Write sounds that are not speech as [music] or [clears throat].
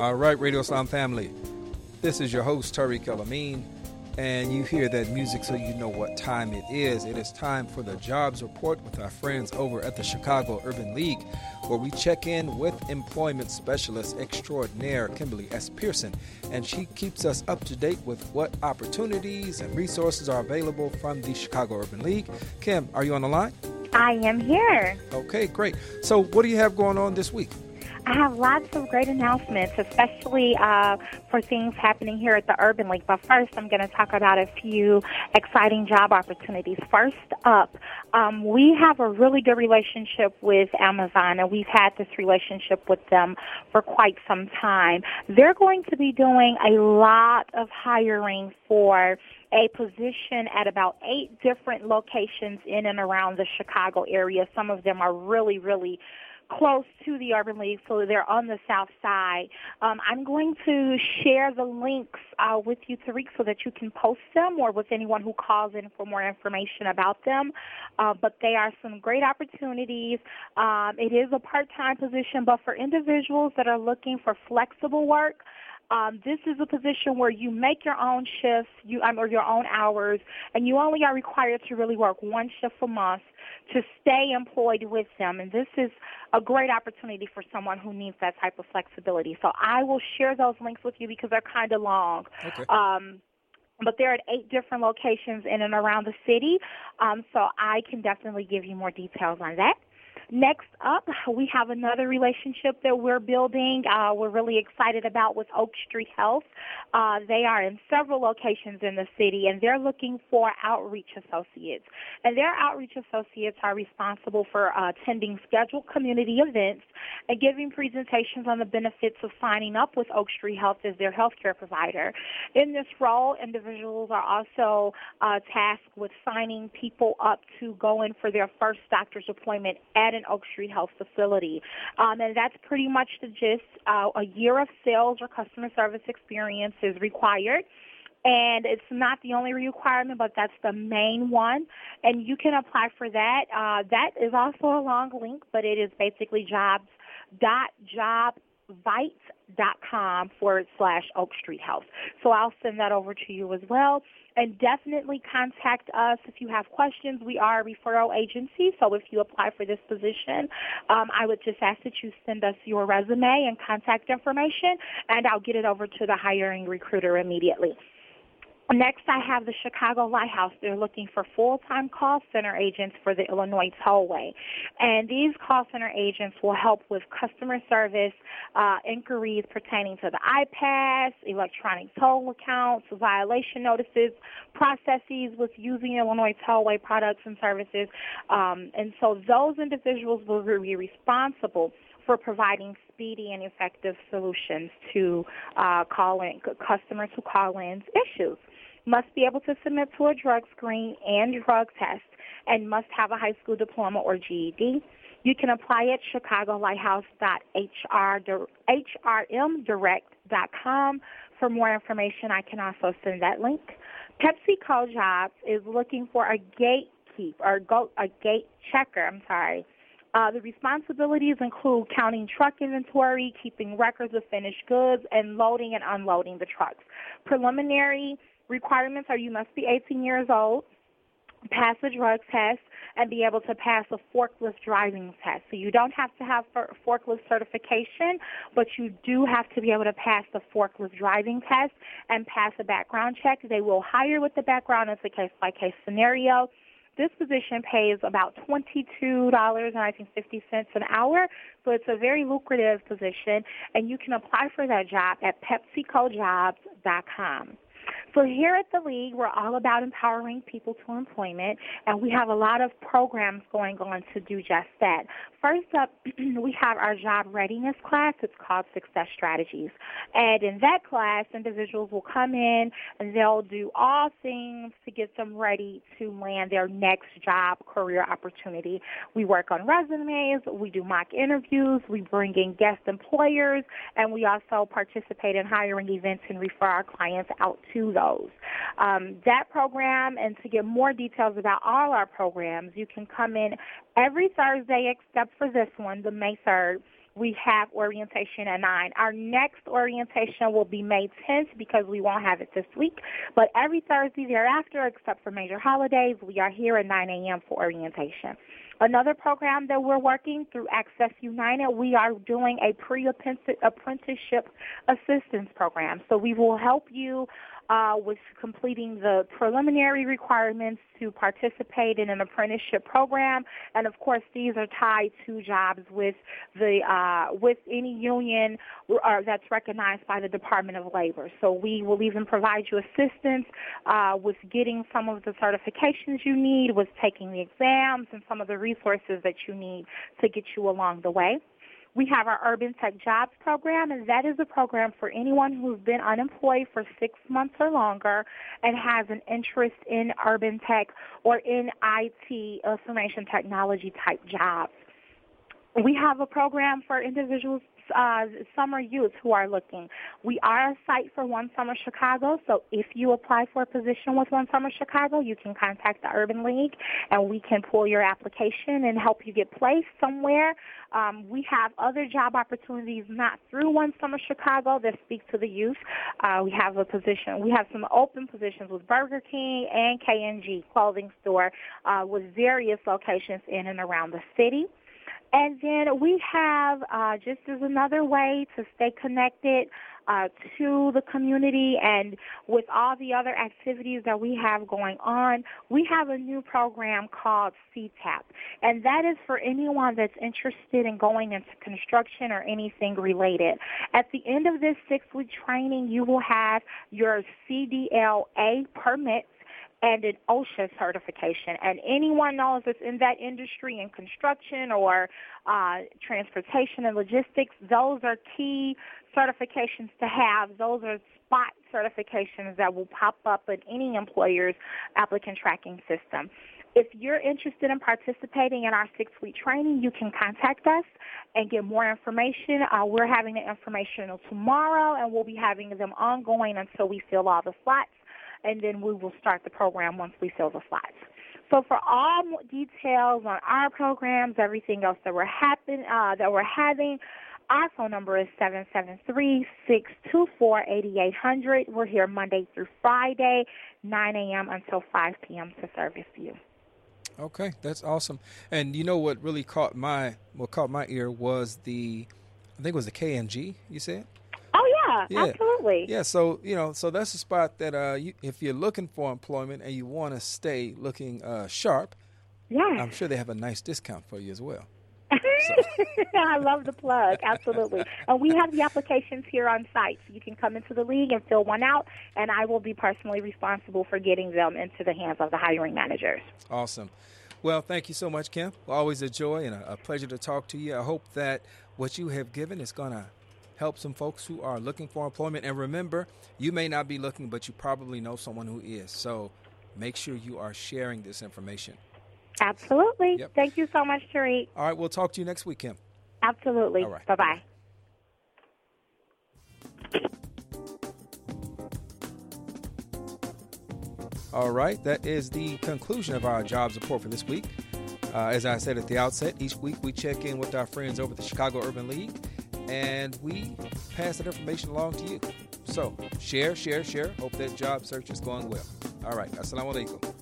All right, Radio Islam family. This is your host, Tariq El Amin, and you hear that music so you know what time it is. It is time for the Jobs Report with our friends over at the Chicago Urban League, where we check in with employment specialist extraordinaire Kimberly S. Pearson, and she keeps us up to date with what opportunities and resources are available from the Chicago Urban League. Kim, are you on the line? I am here. Okay, great. So, what do you have going on this week? I have lots of great announcements, especially uh, for things happening here at the Urban League. But first, I'm going to talk about a few exciting job opportunities. First up, um, we have a really good relationship with Amazon, and we've had this relationship with them for quite some time. They're going to be doing a lot of hiring for a position at about eight different locations in and around the Chicago area. Some of them are really, really close to the Urban League, so they're on the south side. Um, I'm going to share the links uh, with you, Tariq, so that you can post them or with anyone who calls in for more information about them. Uh, but they are some great opportunities. Um, it is a part-time position, but for individuals that are looking for flexible work, um, this is a position where you make your own shifts, you um, or your own hours, and you only are required to really work one shift a month to stay employed with them. And this is a great opportunity for someone who needs that type of flexibility. So I will share those links with you because they're kind of long. Okay. Um, but they're at eight different locations in and around the city, um, so I can definitely give you more details on that. Next up, we have another relationship that we're building. Uh, we're really excited about with Oak Street Health. Uh, they are in several locations in the city, and they're looking for outreach associates. And their outreach associates are responsible for uh, attending scheduled community events and giving presentations on the benefits of signing up with Oak Street Health as their healthcare provider. In this role, individuals are also uh, tasked with signing people up to go in for their first doctor's appointment at an Oak Street Health facility. Um, and that's pretty much the gist. Uh, a year of sales or customer service experience is required. And it's not the only requirement, but that's the main one. And you can apply for that. Uh, that is also a long link, but it is basically jobs dot job forward slash Oak Street Health. So I'll send that over to you as well. And definitely contact us if you have questions. We are a referral agency, so if you apply for this position, um, I would just ask that you send us your resume and contact information, and I'll get it over to the hiring recruiter immediately. Next, I have the Chicago Lighthouse. They're looking for full-time call center agents for the Illinois Tollway. And these call center agents will help with customer service uh, inquiries pertaining to the iPass, electronic toll accounts, violation notices, processes with using Illinois Tollway products and services. Um, and so those individuals will be responsible for providing speedy and effective solutions to uh, call in customers who call in issues must be able to submit to a drug screen and drug test, and must have a high school diploma or GED. You can apply at chicagolighthouse.hrmdirect.com. For more information, I can also send that link. PepsiCo Jobs is looking for a gatekeeper or go, a gate checker. I'm sorry. Uh, the responsibilities include counting truck inventory, keeping records of finished goods, and loading and unloading the trucks. Preliminary requirements are you must be 18 years old, pass a drug test, and be able to pass a forklift driving test. So you don't have to have forklift certification, but you do have to be able to pass the forklift driving test and pass a background check. They will hire with the background. It's a case by case scenario. This position pays about twenty-two dollars and I think fifty cents an hour, so it's a very lucrative position, and you can apply for that job at PepsiCoJobs.com. So here at the League, we're all about empowering people to employment, and we have a lot of programs going on to do just that. First up, [clears throat] we have our job readiness class. It's called Success Strategies. And in that class, individuals will come in and they'll do all things to get them ready to land their next job career opportunity. We work on resumes, we do mock interviews, we bring in guest employers, and we also participate in hiring events and refer our clients out to Um, that program, and to get more details about all our programs, you can come in every Thursday except for this one, the May 3rd we have orientation at 9. Our next orientation will be May 10th because we won't have it this week. But every Thursday thereafter, except for major holidays, we are here at 9 a.m. for orientation. Another program that we're working through Access United, we are doing a pre-apprenticeship assistance program. So we will help you uh, with completing the preliminary requirements to participate in an apprenticeship program, and of course these are tied to jobs with the uh, with any union uh, that's recognized by the Department of Labor. So we will even provide you assistance uh, with getting some of the certifications you need, with taking the exams, and some of the resources that you need to get you along the way. We have our Urban Tech Jobs program, and that is a program for anyone who's been unemployed for six months or longer and has an interest in urban tech or in IT, information technology type jobs. We have a program for individuals uh, summer youth who are looking. We are a site for One Summer Chicago, so if you apply for a position with One Summer Chicago, you can contact the Urban League and we can pull your application and help you get placed somewhere. Um, we have other job opportunities not through One Summer Chicago that speak to the youth. Uh, we have a position, we have some open positions with Burger King and K&G clothing store uh, with various locations in and around the city. And then we have, uh, just as another way to stay connected uh, to the community and with all the other activities that we have going on, we have a new program called CTAP. And that is for anyone that's interested in going into construction or anything related. At the end of this six-week training, you will have your CDLA permit and an OSHA certification. And anyone knows that's in that industry in construction or uh, transportation and logistics, those are key certifications to have. Those are spot certifications that will pop up in any employer's applicant tracking system. If you're interested in participating in our six-week training, you can contact us and get more information. Uh, we're having the information tomorrow, and we'll be having them ongoing until we fill all the slots and then we will start the program once we fill the slots. So for all details on our programs, everything else that we're happen uh, that we're having, our phone number is 773-624-8800. We're here Monday through Friday, 9 a.m. until 5 p.m. to service you. Okay, that's awesome. And you know what really caught my what caught my ear was the I think it was the K&G, you said? Yeah, absolutely. Yeah, so you know, so that's a spot that uh, you, if you're looking for employment and you want to stay looking uh, sharp, yeah, I'm sure they have a nice discount for you as well. [laughs] I love the plug, absolutely. [laughs] And we have the applications here on site, so you can come into the league and fill one out, and I will be personally responsible for getting them into the hands of the hiring managers. Awesome. Well, thank you so much, Kim. Always a joy and a, a pleasure to talk to you. I hope that what you have given is going to help some folks who are looking for employment. And remember, you may not be looking, but you probably know someone who is. So make sure you are sharing this information. Absolutely. Yep. Thank you so much, Tariq. All right, we'll talk to you next week, Kim. Absolutely. All right. Bye bye. All right, that is the conclusion of our jobs report for this week. Uh, as I said at the outset, each week we check in with our friends over at the Chicago Urban League and we pass that information along to you. So share, share, share. Hope that job search is going well. All right. Assalamu alaikum.